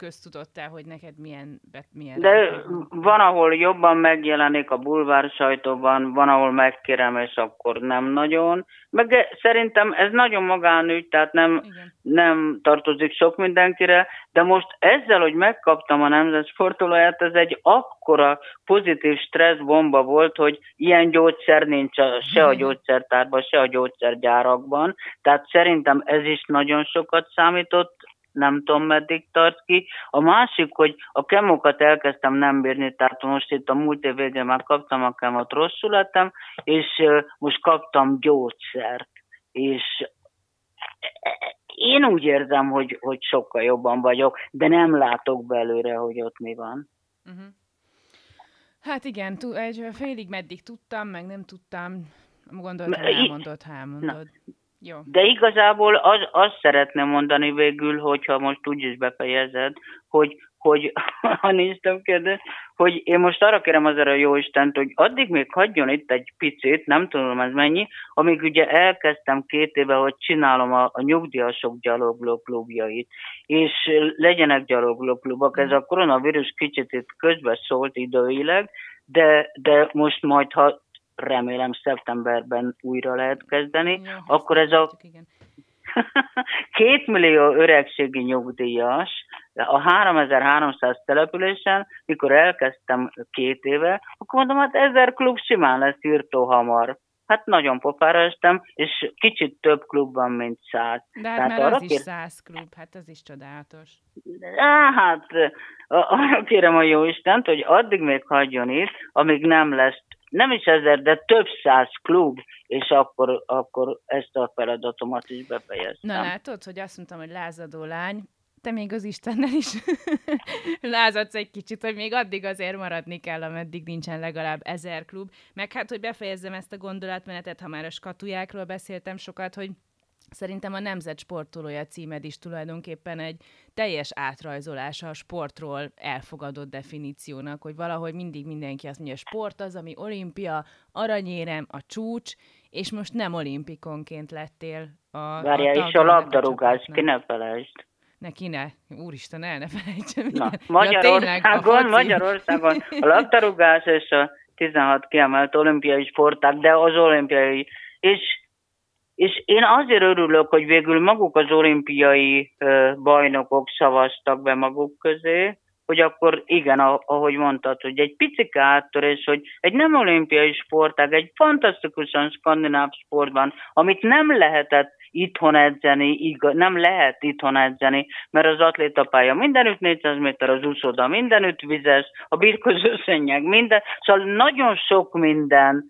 Speaker 1: köztudottál, hogy neked milyen... milyen
Speaker 2: De van, ahol jobban megjelenik a bulvár sajtóban, van, ahol megkérem, és akkor nem nagyon. Meg szerintem ez nagyon magánügy, tehát nem, nem tartozik sok mindenkire, de most ezzel, hogy megkaptam a nemzet sportolóját, ez egy akkora pozitív stresszbomba volt, hogy ilyen gyógyszer nincs a, se a gyógyszertárban, se a gyógyszergyárakban, tehát szerintem ez is nagyon sokat számított, nem tudom meddig tart ki. A másik, hogy a kemokat elkezdtem nem bírni, tehát most itt a múlt év végén már kaptam a kemot, rosszul lettem, és most kaptam gyógyszert, és én úgy érzem, hogy, hogy sokkal jobban vagyok, de nem látok belőle, hogy ott mi van. Uh-huh.
Speaker 1: Hát igen, egy félig meddig tudtam, meg nem tudtam, gondoltam, elmondod, ha elmondod. Na,
Speaker 2: Jó. De igazából az, azt szeretném mondani végül, hogyha most úgy is befejezed, hogy, hogy (laughs) ha néztem kérdés, hogy én most arra kérem azért a jó Istent, hogy addig még hagyjon itt egy picit, nem tudom ez mennyi, amíg ugye elkezdtem két éve, hogy csinálom a, a nyugdíjasok gyalogló klubjait, és legyenek gyalogló klubok. Ez a koronavírus kicsit itt közbe szólt időileg, de, de most majd, ha remélem szeptemberben újra lehet kezdeni, ja, akkor ez a (laughs) két millió öregségi nyugdíjas a 3300 településen, mikor elkezdtem két éve, akkor mondom, hát ezer klub simán lesz írtó hamar. Hát nagyon pofára estem, és kicsit több klub van, mint száz.
Speaker 1: De hát Tehát mert az kér... is száz klub, hát az is csodálatos.
Speaker 2: Á, hát arra kérem a jó Istent, hogy addig még hagyjon itt, amíg nem lesz nem is ezer, de több száz klub, és akkor, akkor ezt a feladatomat is befejeztem.
Speaker 1: Na látod, hogy azt mondtam, hogy lázadó lány, te még az Istennel is (laughs) lázadsz egy kicsit, hogy még addig azért maradni kell, ameddig nincsen legalább ezer klub. Meg hát, hogy befejezzem ezt a gondolatmenetet, ha már a skatujákról beszéltem sokat, hogy Szerintem a Nemzet sportolója címed is tulajdonképpen egy teljes átrajzolása a sportról elfogadott definíciónak, hogy valahogy mindig mindenki azt mondja, sport az, ami olimpia, aranyérem, a csúcs, és most nem olimpikonként lettél
Speaker 2: a Várjál, a és a labdarúgás, ki ne felejtsd.
Speaker 1: Ne, ki ne? Úristen, el ne felejtsem.
Speaker 2: Na, Magyarországon, ja, Magyarországon a labdarúgás és a 16 kiemelt olimpiai sporták, de az olimpiai, és és én azért örülök, hogy végül maguk az olimpiai bajnokok szavaztak be maguk közé, hogy akkor igen, ahogy mondtad, hogy egy pici áttörés, hogy egy nem olimpiai sportág, egy fantasztikusan skandináv sportban, amit nem lehetett itthon edzeni, igaz, nem lehet itthon edzeni, mert az atlétapálya mindenütt 400 méter, az úszoda mindenütt vizes, a birkozó szennyeg minden, szóval nagyon sok minden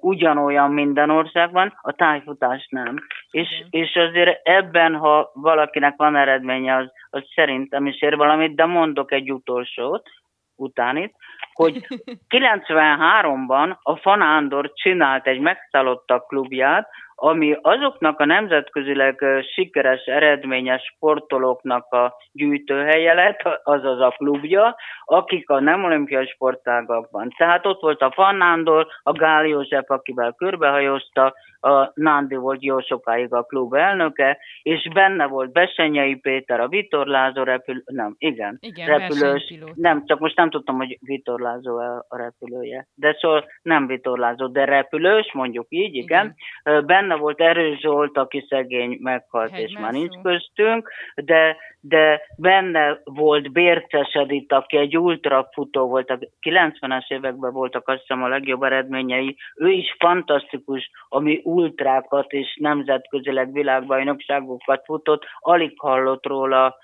Speaker 2: ugyanolyan minden országban, a tájfutás nem. És, és azért ebben, ha valakinek van eredménye, az, az szerintem is ér valamit, de mondok egy utolsót, utánit, hogy 93-ban a Fanándor csinált egy megszállottak klubját, ami azoknak a nemzetközileg sikeres, eredményes sportolóknak a gyűjtőhelye lett, azaz a klubja, akik a nem olimpiai sportágakban. Tehát ott volt a Fannándor, a Gál József, akivel körbehajózta, a Nándi volt jó sokáig a klub elnöke, és benne volt Besenyei Péter, a Vitorlázó repülő, nem, igen,
Speaker 1: igen repülős,
Speaker 2: nem, csak most nem tudtam, hogy Vitorlázó a repülője, de szóval nem Vitorlázó, de repülős, mondjuk így, igen. igen. Benne volt Erős Zsolt, aki szegény meghalt, Hegy és már nincs köztünk, de, de benne volt Bérces Edith, aki egy ultrafutó volt, a 90-es években voltak azt hiszem a legjobb eredményei, ő is fantasztikus, ami ultrákat és nemzetközileg világbajnokságokat futott, alig hallott róla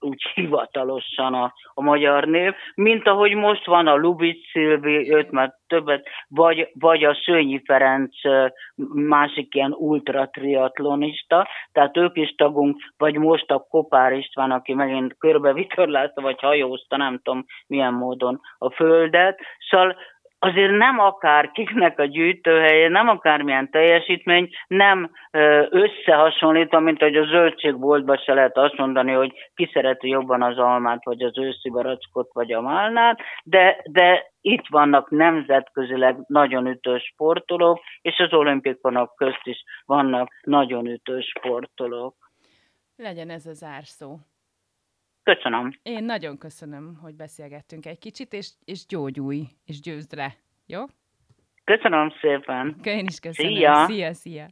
Speaker 2: úgy hivatalosan a, a magyar név, mint ahogy most van a Lubic Szilvi, őt már többet, vagy, vagy a Szőnyi Ferenc másik ilyen ultratriatlonista, tehát ők is tagunk, vagy most a Kopár István, aki megint körbe vitorlázta, vagy hajózta, nem tudom milyen módon a földet, szóval azért nem akár kiknek a gyűjtőhelye, nem akármilyen teljesítmény, nem összehasonlítva, mint hogy a zöldségboltban se lehet azt mondani, hogy ki szereti jobban az almát, vagy az őszi barackot, vagy a málnát, de, de itt vannak nemzetközileg nagyon ütős sportolók, és az olimpikonok közt is vannak nagyon ütős sportolók.
Speaker 1: Legyen ez az árszó.
Speaker 2: Köszönöm.
Speaker 1: Én nagyon köszönöm, hogy beszélgettünk egy kicsit, és, és gyógyulj, és győzd le. Jó?
Speaker 2: Köszönöm szépen.
Speaker 1: Én is köszönöm. Szia, szia. szia.